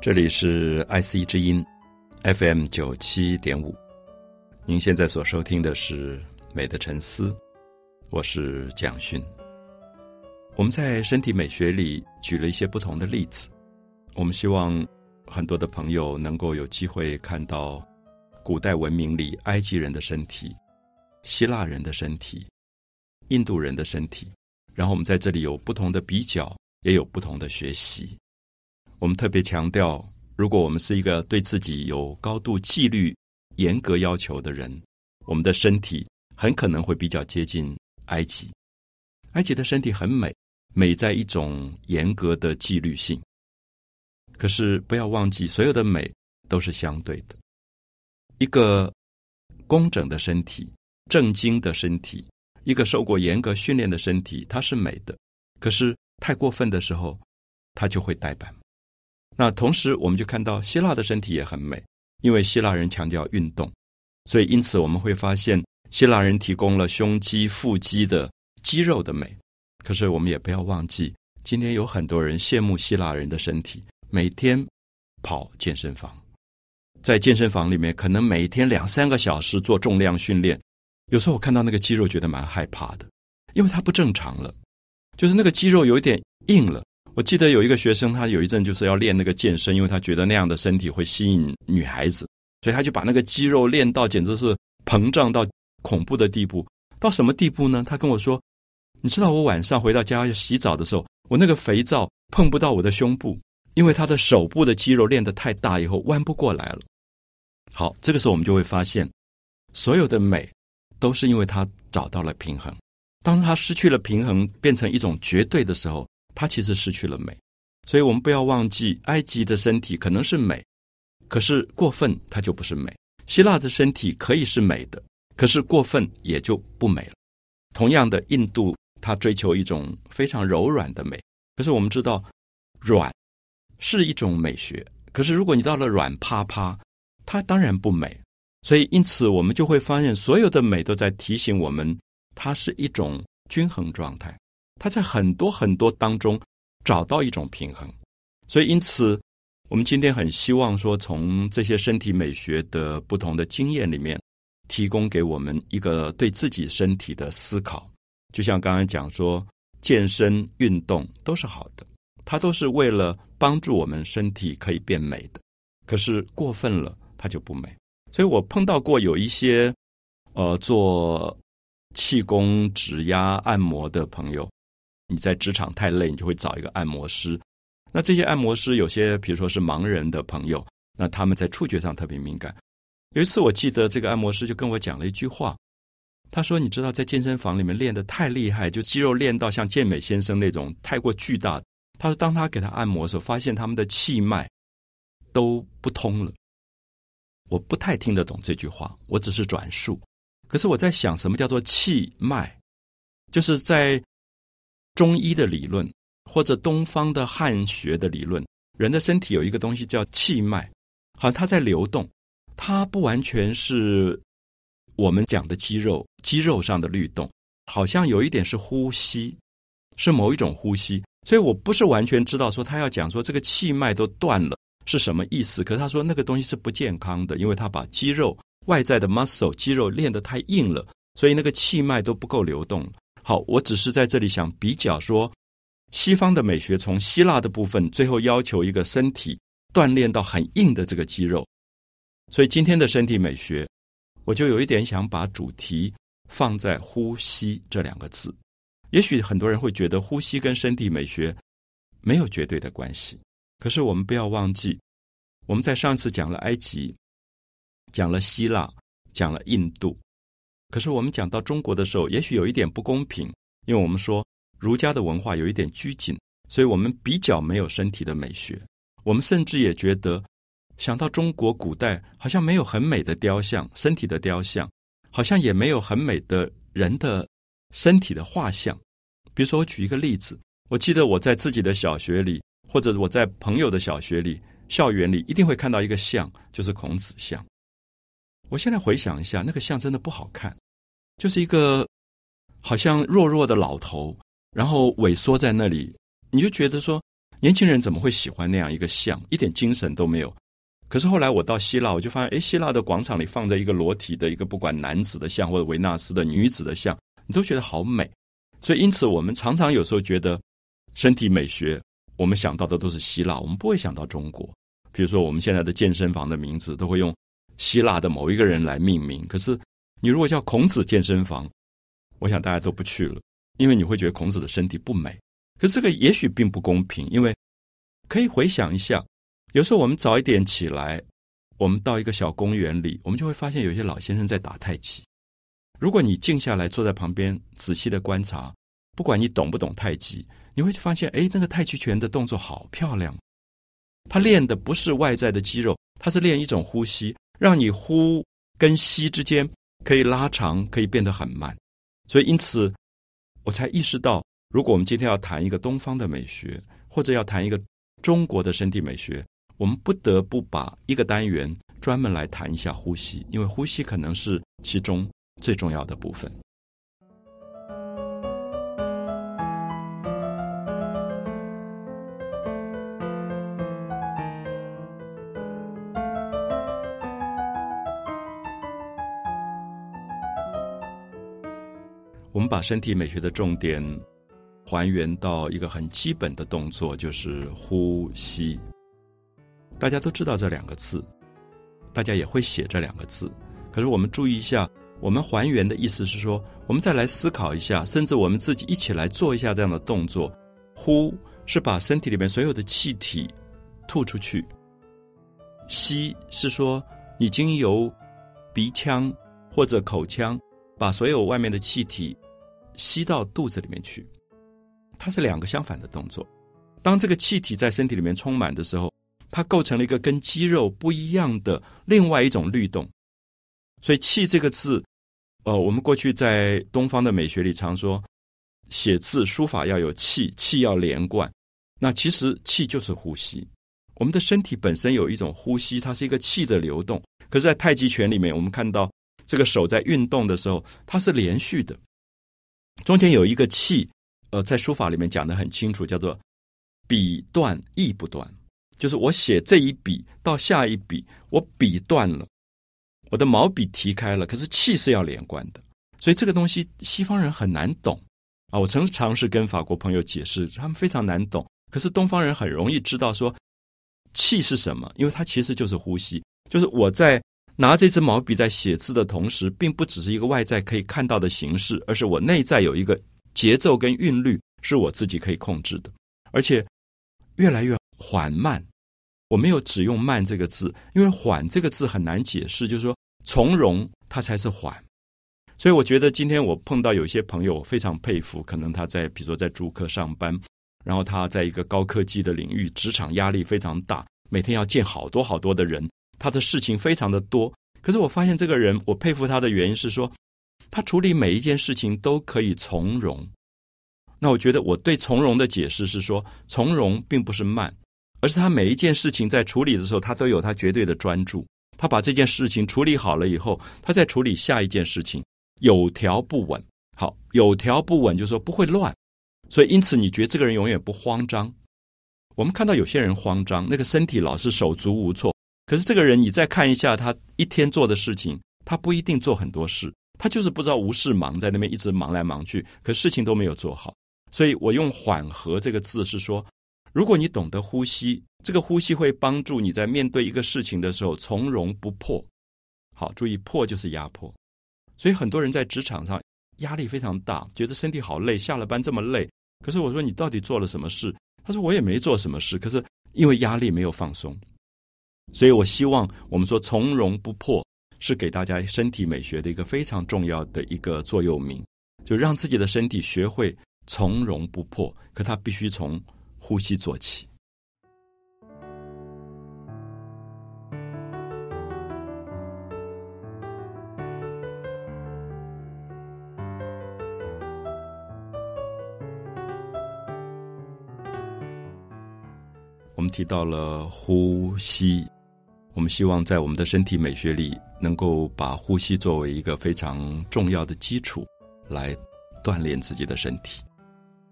这里是 IC 之音 FM 九七点五，您现在所收听的是《美的沉思》，我是蒋勋。我们在身体美学里举了一些不同的例子，我们希望很多的朋友能够有机会看到古代文明里埃及人的身体、希腊人的身体、印度人的身体，然后我们在这里有不同的比较，也有不同的学习。我们特别强调，如果我们是一个对自己有高度纪律、严格要求的人，我们的身体很可能会比较接近埃及。埃及的身体很美，美在一种严格的纪律性。可是不要忘记，所有的美都是相对的。一个工整的身体、正经的身体、一个受过严格训练的身体，它是美的。可是太过分的时候，它就会呆板。那同时，我们就看到希腊的身体也很美，因为希腊人强调运动，所以因此我们会发现希腊人提供了胸肌、腹肌的肌肉的美。可是我们也不要忘记，今天有很多人羡慕希腊人的身体，每天跑健身房，在健身房里面可能每天两三个小时做重量训练。有时候我看到那个肌肉，觉得蛮害怕的，因为它不正常了，就是那个肌肉有点硬了。我记得有一个学生，他有一阵就是要练那个健身，因为他觉得那样的身体会吸引女孩子，所以他就把那个肌肉练到简直是膨胀到恐怖的地步。到什么地步呢？他跟我说：“你知道，我晚上回到家要洗澡的时候，我那个肥皂碰不到我的胸部，因为他的手部的肌肉练得太大，以后弯不过来了。”好，这个时候我们就会发现，所有的美都是因为他找到了平衡。当他失去了平衡，变成一种绝对的时候。它其实失去了美，所以我们不要忘记，埃及的身体可能是美，可是过分它就不是美；希腊的身体可以是美的，可是过分也就不美了。同样的，印度它追求一种非常柔软的美，可是我们知道，软是一种美学，可是如果你到了软趴趴，它当然不美。所以，因此我们就会发现，所有的美都在提醒我们，它是一种均衡状态。他在很多很多当中找到一种平衡，所以因此，我们今天很希望说，从这些身体美学的不同的经验里面，提供给我们一个对自己身体的思考。就像刚刚讲说，健身运动都是好的，它都是为了帮助我们身体可以变美的。可是过分了，它就不美。所以我碰到过有一些呃做气功、指压、按摩的朋友。你在职场太累，你就会找一个按摩师。那这些按摩师有些，比如说是盲人的朋友，那他们在触觉上特别敏感。有一次，我记得这个按摩师就跟我讲了一句话，他说：“你知道，在健身房里面练的太厉害，就肌肉练到像健美先生那种太过巨大。”他说：“当他给他按摩的时候，发现他们的气脉都不通了。”我不太听得懂这句话，我只是转述。可是我在想，什么叫做气脉？就是在。中医的理论，或者东方的汉学的理论，人的身体有一个东西叫气脉，好像它在流动，它不完全是我们讲的肌肉，肌肉上的律动，好像有一点是呼吸，是某一种呼吸。所以我不是完全知道说他要讲说这个气脉都断了是什么意思。可是他说那个东西是不健康的，因为他把肌肉外在的 muscle 肌肉练得太硬了，所以那个气脉都不够流动。好，我只是在这里想比较说，西方的美学从希腊的部分，最后要求一个身体锻炼到很硬的这个肌肉，所以今天的身体美学，我就有一点想把主题放在呼吸这两个字。也许很多人会觉得呼吸跟身体美学没有绝对的关系，可是我们不要忘记，我们在上次讲了埃及，讲了希腊，讲了印度。可是我们讲到中国的时候，也许有一点不公平，因为我们说儒家的文化有一点拘谨，所以我们比较没有身体的美学。我们甚至也觉得，想到中国古代好像没有很美的雕像，身体的雕像，好像也没有很美的人的身体的画像。比如说，我举一个例子，我记得我在自己的小学里，或者我在朋友的小学里、校园里，一定会看到一个像，就是孔子像。我现在回想一下，那个像真的不好看，就是一个好像弱弱的老头，然后萎缩在那里，你就觉得说，年轻人怎么会喜欢那样一个像，一点精神都没有？可是后来我到希腊，我就发现，哎，希腊的广场里放着一个裸体的一个不管男子的像或者维纳斯的女子的像，你都觉得好美。所以因此，我们常常有时候觉得身体美学，我们想到的都是希腊，我们不会想到中国。比如说，我们现在的健身房的名字都会用希腊的某一个人来命名。可是，你如果叫孔子健身房，我想大家都不去了，因为你会觉得孔子的身体不美。可是这个也许并不公平，因为可以回想一下，有时候我们早一点起来，我们到一个小公园里，我们就会发现有些老先生在打太极。如果你静下来坐在旁边仔细的观察，不管你懂不懂太极，你会发现，哎，那个太极拳的动作好漂亮。他练的不是外在的肌肉，他是练一种呼吸，让你呼跟吸之间可以拉长，可以变得很慢。所以因此，我才意识到。如果我们今天要谈一个东方的美学，或者要谈一个中国的身体美学，我们不得不把一个单元专门来谈一下呼吸，因为呼吸可能是其中最重要的部分。把身体美学的重点。还原到一个很基本的动作，就是呼吸。大家都知道这两个字，大家也会写这两个字。可是我们注意一下，我们还原的意思是说，我们再来思考一下，甚至我们自己一起来做一下这样的动作。呼是把身体里面所有的气体吐出去，吸是说你经由鼻腔或者口腔把所有外面的气体吸到肚子里面去。它是两个相反的动作。当这个气体在身体里面充满的时候，它构成了一个跟肌肉不一样的另外一种律动。所以“气”这个字，呃，我们过去在东方的美学里常说，写字书法要有气，气要连贯。那其实气就是呼吸。我们的身体本身有一种呼吸，它是一个气的流动。可是，在太极拳里面，我们看到这个手在运动的时候，它是连续的，中间有一个气。呃，在书法里面讲的很清楚，叫做“笔断意不断”，就是我写这一笔到下一笔，我笔断了，我的毛笔提开了，可是气是要连贯的。所以这个东西西方人很难懂啊！我曾尝试跟法国朋友解释，他们非常难懂。可是东方人很容易知道说气是什么，因为它其实就是呼吸，就是我在拿这支毛笔在写字的同时，并不只是一个外在可以看到的形式，而是我内在有一个。节奏跟韵律是我自己可以控制的，而且越来越缓慢。我没有只用“慢”这个字，因为“缓”这个字很难解释，就是说从容它才是缓。所以我觉得今天我碰到有些朋友，非常佩服，可能他在比如说在主科上班，然后他在一个高科技的领域，职场压力非常大，每天要见好多好多的人，他的事情非常的多。可是我发现这个人，我佩服他的原因是说。他处理每一件事情都可以从容，那我觉得我对从容的解释是说，从容并不是慢，而是他每一件事情在处理的时候，他都有他绝对的专注。他把这件事情处理好了以后，他再处理下一件事情，有条不紊。好，有条不紊就是说不会乱，所以因此你觉得这个人永远不慌张。我们看到有些人慌张，那个身体老是手足无措，可是这个人你再看一下他一天做的事情，他不一定做很多事。他就是不知道无事忙，在那边一直忙来忙去，可事情都没有做好。所以我用“缓和”这个字是说，如果你懂得呼吸，这个呼吸会帮助你在面对一个事情的时候从容不迫。好，注意“迫”就是压迫。所以很多人在职场上压力非常大，觉得身体好累，下了班这么累。可是我说你到底做了什么事？他说我也没做什么事，可是因为压力没有放松。所以我希望我们说从容不迫。是给大家身体美学的一个非常重要的一个座右铭，就让自己的身体学会从容不迫。可他必须从呼吸做起。我们提到了呼吸。我们希望在我们的身体美学里，能够把呼吸作为一个非常重要的基础，来锻炼自己的身体。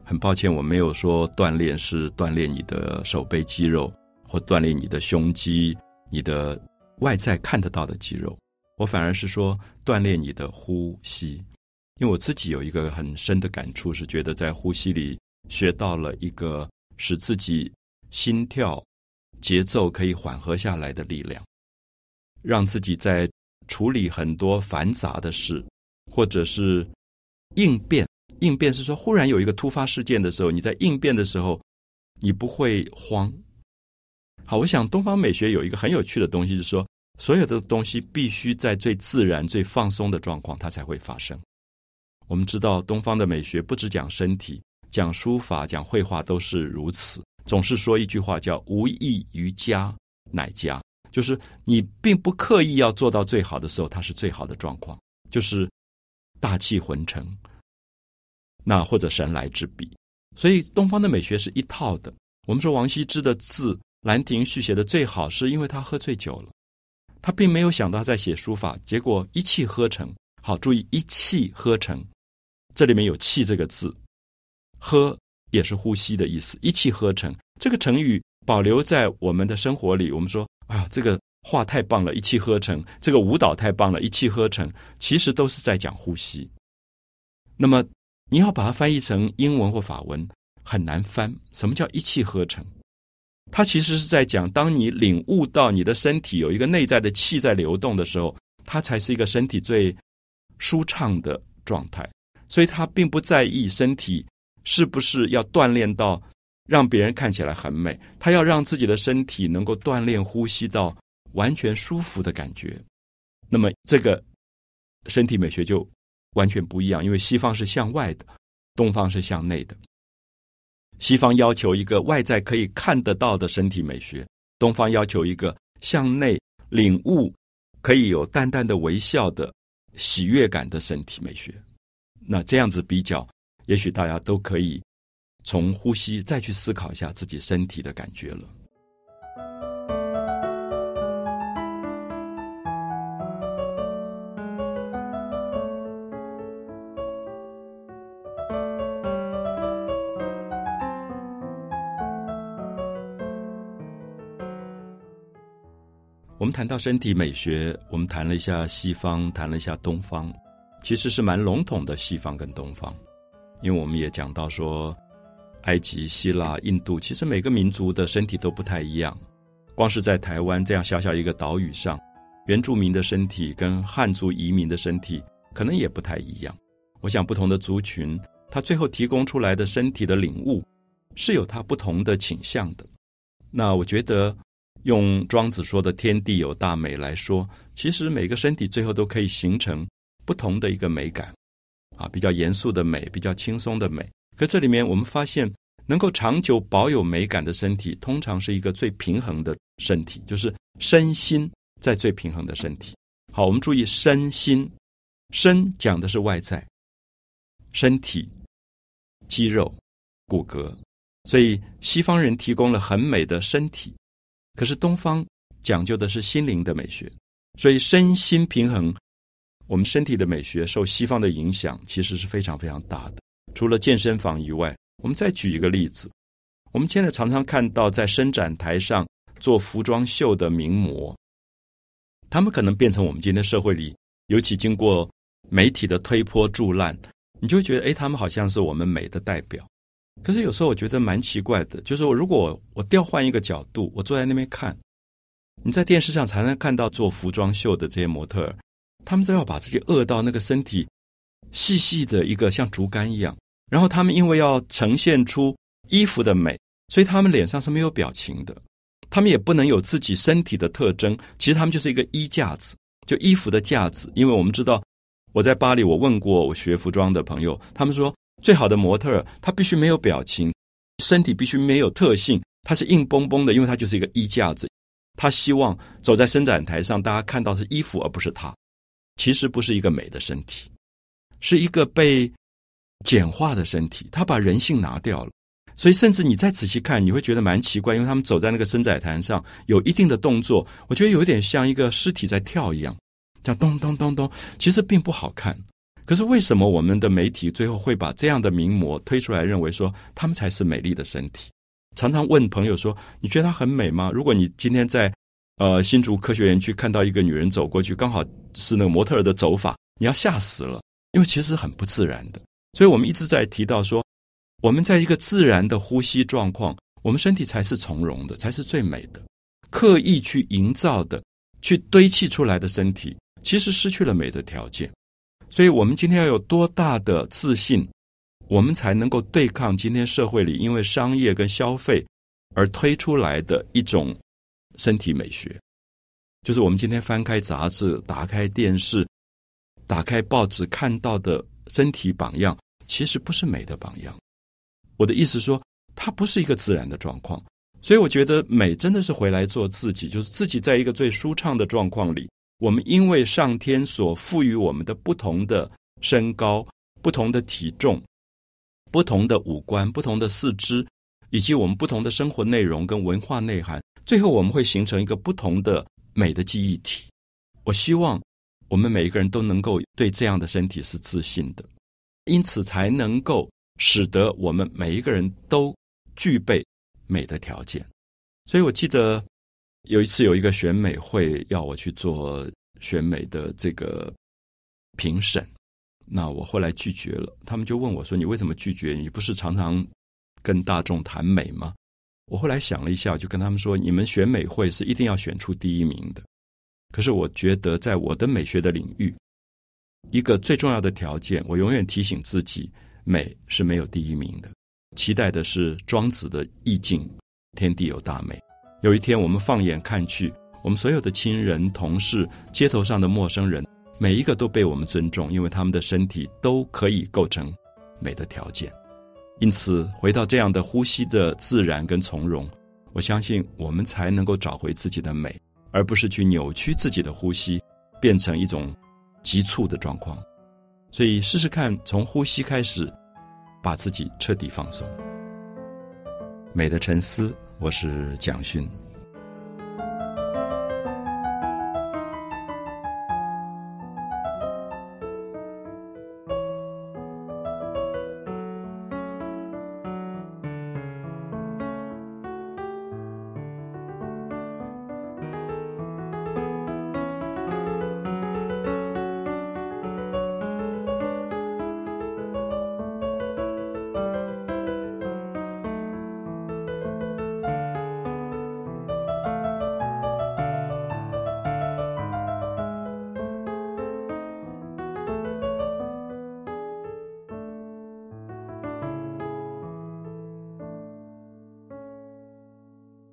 很抱歉，我没有说锻炼是锻炼你的手背肌肉，或锻炼你的胸肌、你的外在看得到的肌肉。我反而是说锻炼你的呼吸，因为我自己有一个很深的感触，是觉得在呼吸里学到了一个使自己心跳节奏可以缓和下来的力量，让自己在处理很多繁杂的事，或者是应变。应变是说，忽然有一个突发事件的时候，你在应变的时候，你不会慌。好，我想东方美学有一个很有趣的东西，是说，所有的东西必须在最自然、最放松的状况，它才会发生。我们知道，东方的美学不只讲身体，讲书法、讲绘画都是如此。总是说一句话叫“无益于家，乃家”，就是你并不刻意要做到最好的时候，它是最好的状况，就是大器浑成。那或者神来之笔，所以东方的美学是一套的。我们说王羲之的字《兰亭序》写的最好，是因为他喝醉酒了，他并没有想到在写书法，结果一气呵成。好，注意一气呵成，这里面有“气”这个字，“喝”也是呼吸的意思。一气呵成这个成语保留在我们的生活里。我们说啊，这个话太棒了，一气呵成；这个舞蹈太棒了，一气呵成。其实都是在讲呼吸。那么。你要把它翻译成英文或法文很难翻。什么叫一气呵成？它其实是在讲，当你领悟到你的身体有一个内在的气在流动的时候，它才是一个身体最舒畅的状态。所以，它并不在意身体是不是要锻炼到让别人看起来很美，他要让自己的身体能够锻炼呼吸到完全舒服的感觉。那么，这个身体美学就。完全不一样，因为西方是向外的，东方是向内的。西方要求一个外在可以看得到的身体美学，东方要求一个向内领悟、可以有淡淡的微笑的喜悦感的身体美学。那这样子比较，也许大家都可以从呼吸再去思考一下自己身体的感觉了。我们谈到身体美学，我们谈了一下西方，谈了一下东方，其实是蛮笼统的西方跟东方，因为我们也讲到说，埃及、希腊、印度，其实每个民族的身体都不太一样。光是在台湾这样小小一个岛屿上，原住民的身体跟汉族移民的身体可能也不太一样。我想不同的族群，他最后提供出来的身体的领悟是有他不同的倾向的。那我觉得。用庄子说的“天地有大美”来说，其实每个身体最后都可以形成不同的一个美感，啊，比较严肃的美，比较轻松的美。可这里面我们发现，能够长久保有美感的身体，通常是一个最平衡的身体，就是身心在最平衡的身体。好，我们注意身心，身讲的是外在，身体、肌肉、骨骼，所以西方人提供了很美的身体。可是东方讲究的是心灵的美学，所以身心平衡，我们身体的美学受西方的影响，其实是非常非常大的。除了健身房以外，我们再举一个例子，我们现在常常看到在伸展台上做服装秀的名模，他们可能变成我们今天社会里，尤其经过媒体的推波助澜，你就觉得，哎，他们好像是我们美的代表。可是有时候我觉得蛮奇怪的，就是我如果我调换一个角度，我坐在那边看，你在电视上常常看到做服装秀的这些模特儿，他们都要把自己饿到那个身体细细的一个像竹竿一样，然后他们因为要呈现出衣服的美，所以他们脸上是没有表情的，他们也不能有自己身体的特征，其实他们就是一个衣架子，就衣服的架子。因为我们知道，我在巴黎，我问过我学服装的朋友，他们说。最好的模特儿，他必须没有表情，身体必须没有特性，他是硬邦邦的，因为他就是一个衣架子。他希望走在伸展台上，大家看到是衣服，而不是他。其实不是一个美的身体，是一个被简化的身体。他把人性拿掉了，所以甚至你再仔细看，你会觉得蛮奇怪，因为他们走在那个伸展台上，有一定的动作，我觉得有点像一个尸体在跳一样，像咚咚咚咚，其实并不好看。可是为什么我们的媒体最后会把这样的名模推出来，认为说他们才是美丽的身体？常常问朋友说：“你觉得她很美吗？”如果你今天在呃新竹科学园区看到一个女人走过去，刚好是那个模特儿的走法，你要吓死了，因为其实很不自然的。所以我们一直在提到说，我们在一个自然的呼吸状况，我们身体才是从容的，才是最美的。刻意去营造的、去堆砌出来的身体，其实失去了美的条件。所以，我们今天要有多大的自信，我们才能够对抗今天社会里因为商业跟消费而推出来的一种身体美学？就是我们今天翻开杂志、打开电视、打开报纸看到的身体榜样，其实不是美的榜样。我的意思说，它不是一个自然的状况。所以，我觉得美真的是回来做自己，就是自己在一个最舒畅的状况里。我们因为上天所赋予我们的不同的身高、不同的体重、不同的五官、不同的四肢，以及我们不同的生活内容跟文化内涵，最后我们会形成一个不同的美的记忆体。我希望我们每一个人都能够对这样的身体是自信的，因此才能够使得我们每一个人都具备美的条件。所以我记得。有一次有一个选美会要我去做选美的这个评审，那我后来拒绝了。他们就问我说：“你为什么拒绝？你不是常常跟大众谈美吗？”我后来想了一下，就跟他们说：“你们选美会是一定要选出第一名的。可是我觉得，在我的美学的领域，一个最重要的条件，我永远提醒自己：美是没有第一名的。期待的是庄子的意境：天地有大美。”有一天，我们放眼看去，我们所有的亲人、同事、街头上的陌生人，每一个都被我们尊重，因为他们的身体都可以构成美的条件。因此，回到这样的呼吸的自然跟从容，我相信我们才能够找回自己的美，而不是去扭曲自己的呼吸，变成一种急促的状况。所以，试试看从呼吸开始，把自己彻底放松。美的沉思。我是蒋勋。